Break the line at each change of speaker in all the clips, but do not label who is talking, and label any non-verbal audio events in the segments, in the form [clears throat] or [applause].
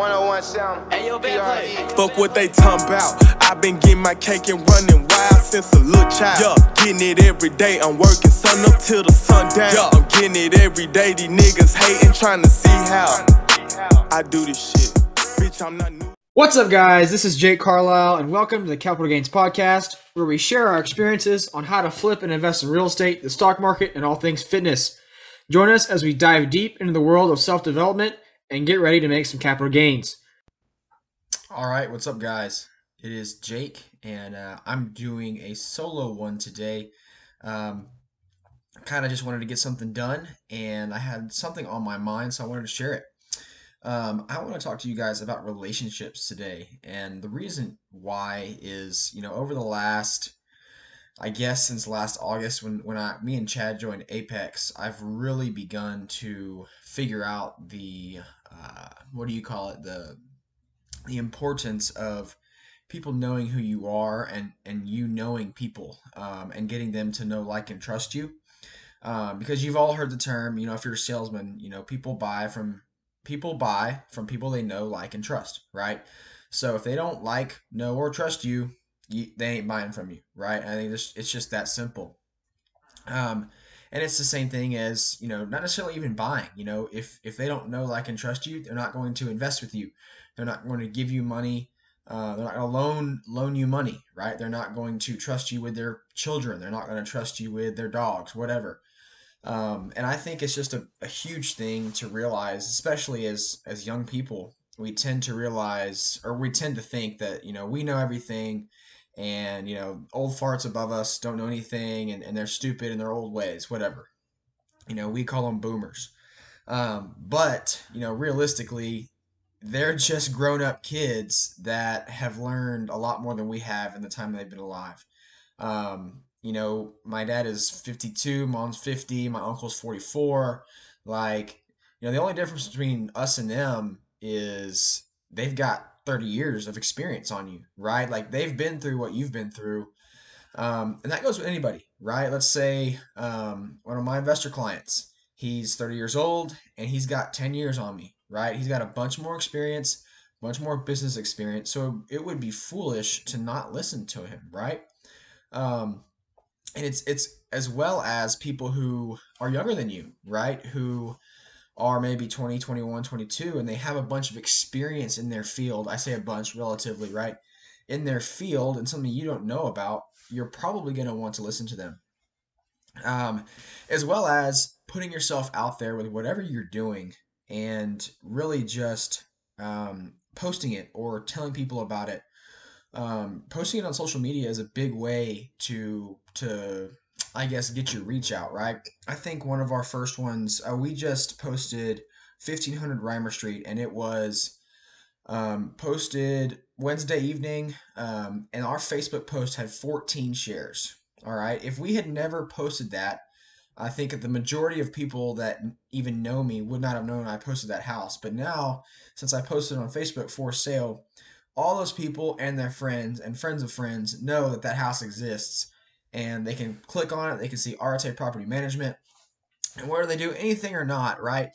101 sound. Hey, yo,
Fuck what they talking about. I've been getting my cake and running wild since a little child. Yeah, getting it every day. I'm working sun up till the sun down. Yeah, I'm getting it every day. These niggas hating, trying to see how I do this shit. Bitch, I'm not new.
What's up, guys? This is Jake Carlisle, and welcome to the Capital Gains Podcast, where we share our experiences on how to flip and invest in real estate, the stock market, and all things fitness. Join us as we dive deep into the world of self development and get ready to make some capital gains.
All right, what's up, guys? It is Jake, and uh, I'm doing a solo one today. Um, kind of just wanted to get something done, and I had something on my mind, so I wanted to share it. Um, I want to talk to you guys about relationships today, and the reason why is, you know, over the last, I guess, since last August when when I, me and Chad joined Apex, I've really begun to figure out the, uh, what do you call it, the, the importance of people knowing who you are and and you knowing people um, and getting them to know, like, and trust you. Um, because you've all heard the term, you know, if you're a salesman, you know, people buy from people buy from people they know, like, and trust, right? So if they don't like, know, or trust you, you they ain't buying from you, right? I think it's, it's just that simple. Um, and it's the same thing as you know, not necessarily even buying. You know, if if they don't know, like, and trust you, they're not going to invest with you. They're not going to give you money. Uh, they're not going to loan loan you money, right? They're not going to trust you with their children. They're not going to trust you with their dogs, whatever. Um, and I think it's just a, a huge thing to realize, especially as as young people. We tend to realize, or we tend to think that you know we know everything, and you know old farts above us don't know anything, and, and they're stupid in their old ways, whatever. You know we call them boomers, um, but you know realistically, they're just grown up kids that have learned a lot more than we have in the time they've been alive. Um, you know, my dad is 52, mom's 50, my uncle's 44. Like, you know, the only difference between us and them is they've got 30 years of experience on you, right? Like, they've been through what you've been through. Um, and that goes with anybody, right? Let's say um, one of my investor clients, he's 30 years old and he's got 10 years on me, right? He's got a bunch more experience, bunch more business experience. So it would be foolish to not listen to him, right? Um, and it's it's as well as people who are younger than you right who are maybe 20 21 22 and they have a bunch of experience in their field. I say a bunch relatively right? In their field and something you don't know about you're probably going to want to listen to them. Um, as well as putting yourself out there with whatever you're doing and really just um, posting it or telling people about it. Um, posting it on social media is a big way to to I guess get your reach out, right? I think one of our first ones uh, we just posted 1500 Reimer Street, and it was um, posted Wednesday evening, um, and our Facebook post had 14 shares. All right, if we had never posted that, I think the majority of people that even know me would not have known I posted that house. But now, since I posted on Facebook for sale, all those people and their friends and friends of friends know that that house exists and they can click on it they can see RTA property management and whether they do anything or not right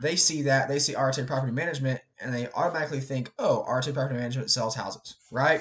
they see that they see RTA property management and they automatically think oh RTA property management sells houses right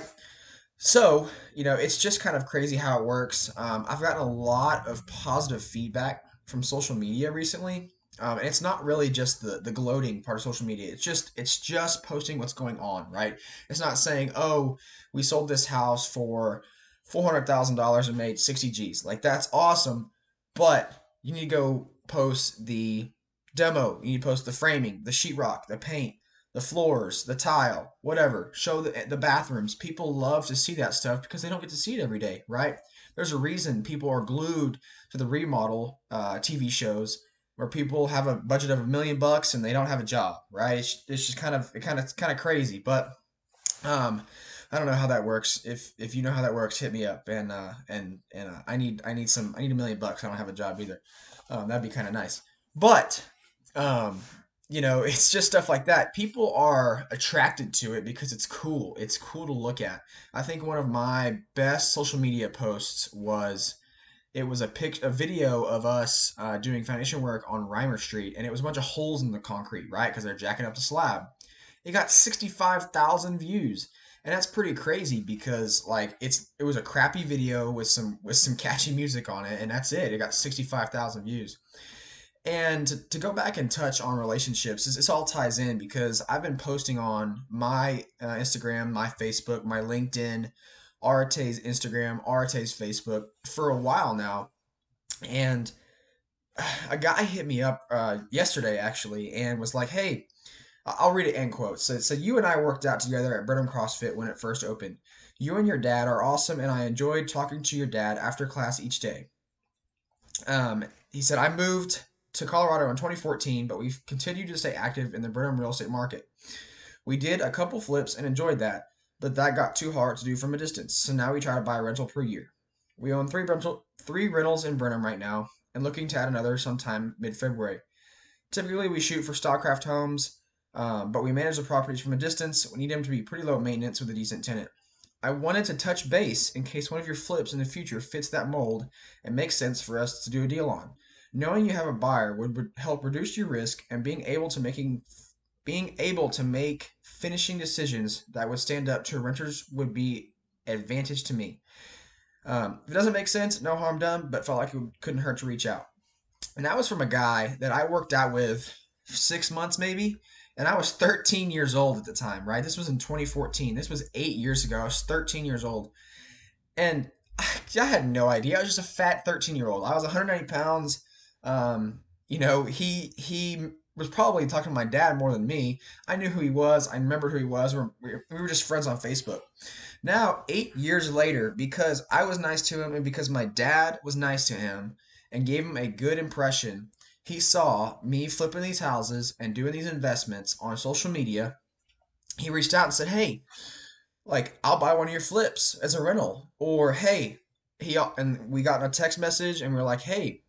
so you know it's just kind of crazy how it works um, I've gotten a lot of positive feedback from social media recently um, and it's not really just the the gloating part of social media. It's just it's just posting what's going on, right? It's not saying, oh, we sold this house for four hundred thousand dollars and made sixty G's. Like that's awesome, but you need to go post the demo. You need to post the framing, the sheetrock, the paint, the floors, the tile, whatever. Show the the bathrooms. People love to see that stuff because they don't get to see it every day, right? There's a reason people are glued to the remodel uh, TV shows where people have a budget of a million bucks and they don't have a job, right? It's, it's just kind of it kind of it's kind of crazy, but um, I don't know how that works. If if you know how that works, hit me up and uh, and and uh, I need I need some I need a million bucks. I don't have a job either. Um, that'd be kind of nice, but um, you know, [laughs] it's just stuff like that. People are attracted to it because it's cool. It's cool to look at. I think one of my best social media posts was it was a pic a video of us uh, doing foundation work on Reimer Street, and it was a bunch of holes in the concrete, right? Because they're jacking up the slab. It got 65,000 views. And that's pretty crazy because like it's it was a crappy video with some with some catchy music on it and that's it. It got 65,000 views. And to, to, go back and touch on relationships, this, this, all ties in because I've been posting on my uh, Instagram, my Facebook, my LinkedIn, RTA's Instagram, RTA's Facebook for a while now. And [sighs] a guy hit me up uh, yesterday actually and was like, hey, I'll read it end quotes. So, so you and I worked out together at Brenham CrossFit when it first opened. You and your dad are awesome, and I enjoyed talking to your dad after class each day. Um, he said, I moved to Colorado in 2014, but we've continued to stay active in the Brenham real estate market. We did a couple flips and enjoyed that, but that got too hard to do from a distance, so now we try to buy a rental per year. We own three rental three rentals in Brenham right now, and looking to add another sometime mid February. Typically, we shoot for Stockcraft homes, um, but we manage the properties from a distance. We need them to be pretty low maintenance with a decent tenant. I wanted to touch base in case one of your flips in the future fits that mold and makes sense for us to do a deal on. Knowing you have a buyer would help reduce your risk and being able to making being able to make finishing decisions that would stand up to renters would be advantage to me. Um, if it doesn't make sense, no harm done, but felt like it couldn't hurt to reach out. And that was from a guy that I worked out with six months maybe, and I was 13 years old at the time, right? This was in 2014. This was eight years ago. I was 13 years old. And [laughs] I had no idea. I was just a fat 13 year old. I was 190 pounds. Um, you know, he he was probably talking to my dad more than me. I knew who he was. I remembered who he was. We were, we were just friends on Facebook. Now, eight years later, because I was nice to him and because my dad was nice to him and gave him a good impression, he saw me flipping these houses and doing these investments on social media. He reached out and said, Hey, like, I'll buy one of your flips as a rental. Or, hey, he, and we got a text message and we are like, Hey,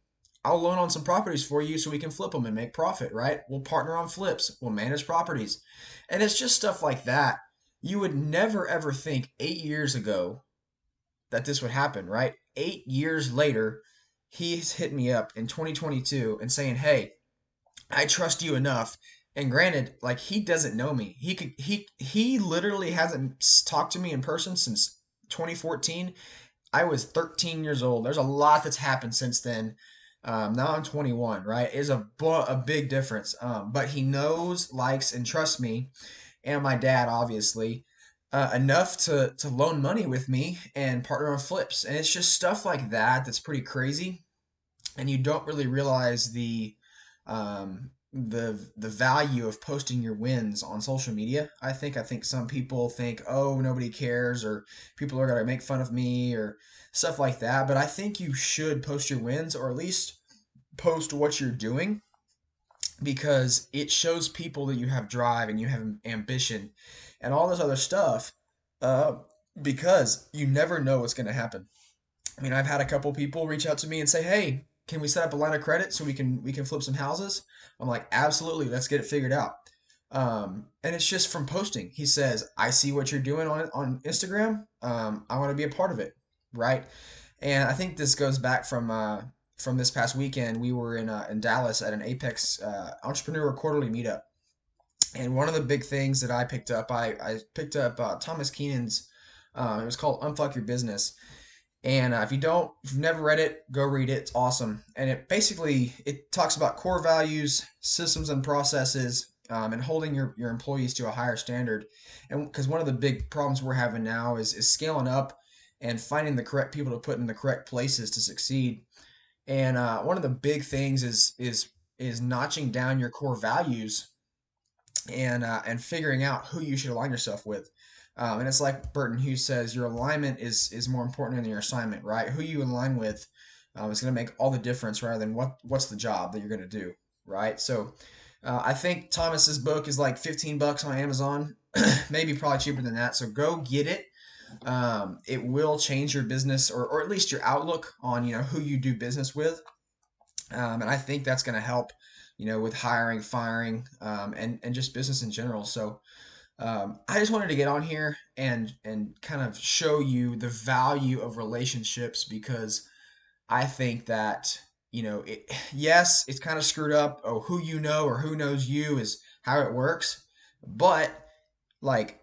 I'll loan on some properties for you so we can flip them and make profit, right? We'll partner on flips, we'll manage properties. And it's just stuff like that. You would never ever think eight years ago that this would happen, right? Eight years later, he's hit me up in 2022 and saying, Hey, I trust you enough. And granted, like he doesn't know me. He could he he literally hasn't talked to me in person since 2014. I was 13 years old. There's a lot that's happened since then um, now I'm 21, right? Is a a big difference. Um, but he knows, likes, and trusts me, and my dad, obviously, uh, enough to to loan money with me and partner on flips. And it's just stuff like that that's pretty crazy, and you don't really realize the um, the the value of posting your wins on social media. I think I think some people think, oh, nobody cares, or people are gonna make fun of me, or stuff like that. But I think you should post your wins, or at least post what you're doing, because it shows people that you have drive and you have ambition, and all this other stuff. Uh, because you never know what's gonna happen. I mean, I've had a couple people reach out to me and say, "Hey, can we set up a line of credit so we can we can flip some houses?" I'm like, absolutely, let's get it figured out. Um, and it's just from posting. He says, I see what you're doing on on Instagram. Um, I want to be a part of it, right? And I think this goes back from uh, from this past weekend. We were in uh, in Dallas at an Apex uh, Entrepreneur Quarterly meetup, and one of the big things that I picked up, I I picked up uh, Thomas Keenan's. Uh, it was called Unfuck Your Business, and uh, if you don't, if you've never read it, go read it. It's awesome. And it basically it talks about core values, systems, and processes, um, and holding your, your employees to a higher standard. And because one of the big problems we're having now is is scaling up and finding the correct people to put in the correct places to succeed. And uh, one of the big things is is is notching down your core values and uh, and figuring out who you should align yourself with. Um, and it's like Burton Hughes says, your alignment is is more important than your assignment, right? Who you align with um, is going to make all the difference rather than what what's the job that you're going to do, right? So uh, I think Thomas's book is like 15 bucks on Amazon, [clears throat] maybe probably cheaper than that. So go get it. Um, it will change your business or, or at least your outlook on you know who you do business with, um, and I think that's going to help you know with hiring, firing, um, and and just business in general. So um, I just wanted to get on here and and kind of show you the value of relationships because I think that you know it, [sighs] yes it's kind of screwed up oh who you know or who knows you is how it works but like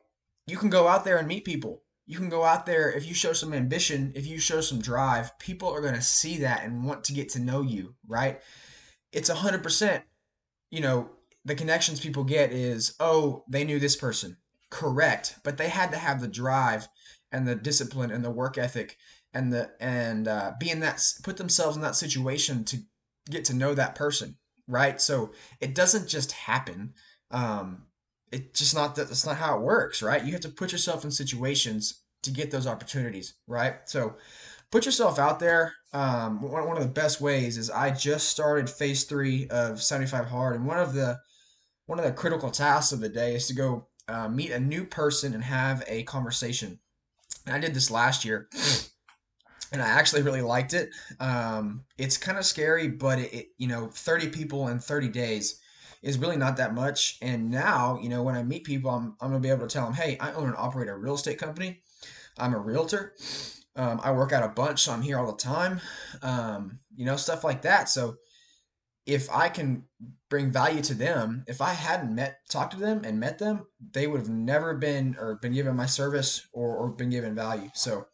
you can go out there and meet people. You can go out there if you show some ambition, if you show some drive, people are going to see that and want to get to know you, right? It's 100%, you know, the connections people get is, oh, they knew this person. Correct. But they had to have the drive and the discipline and the work ethic and the and uh, be in that put themselves in that situation to get to know that person right so it doesn't just happen um it's just not that that's not how it works right? You have to put yourself in situations to get those opportunities right? So put yourself out there. Um one, one of the best ways is i just started phase three of 75 hard and one of the one of the critical tasks of the day is to go uh, meet a new person and have a conversation. And i did this last year and I actually really liked it. Um, it's kind of scary, but it, it, you know, 30 people in 30 days is really not that much. And now, you know, when I meet people, I'm, I'm gonna be able to tell them, hey, I own and operate a real estate company. I'm a realtor. Um, I work out a bunch, so I'm here all the time. Um, you know, stuff like that. So if I can bring value to them, if I hadn't met, talked to them and met them, they would have never been or been given my service or, or been given value. So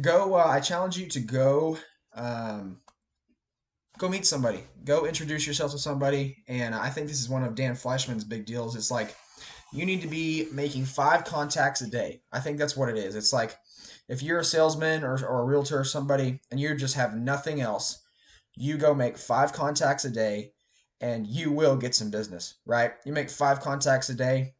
go. Uh, I challenge you to go. Um, go meet somebody. Go introduce yourself to somebody. And I think this is one of Dan Fleischman's big deals. It's like you need to be making five contacts a day. I think that's what it is. It's like if you're a salesman or, or a realtor or somebody and you just have nothing else, you go make five contacts a day and you will get some business, right? You make five contacts a day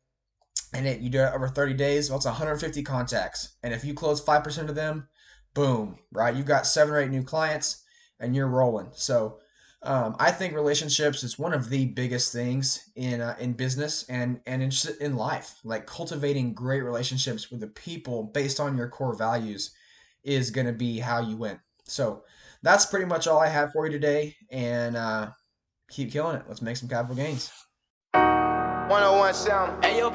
and it you do it over 30 days, well, it's 150 contacts. And if you close 5% of them, boom, right? You've got seven or eight new clients and you're rolling. So um, I think relationships is one of the biggest things in uh, in business and and in, in life. Like cultivating great relationships with the people based on your core values is going to be how you win. So that's pretty much all I have for you today. And uh, keep killing it. Let's make some capital gains. 101.
Hey, yo,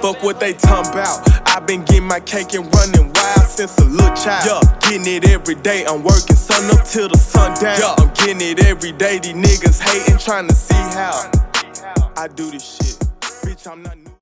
Fuck what they talking about. I've been getting my cake and running wild since a little child. Yeah, getting it every day. I'm working sun up till the sun down. Yeah, I'm getting it every day. These niggas hating, trying to see how I do this shit. Bitch, I'm not new.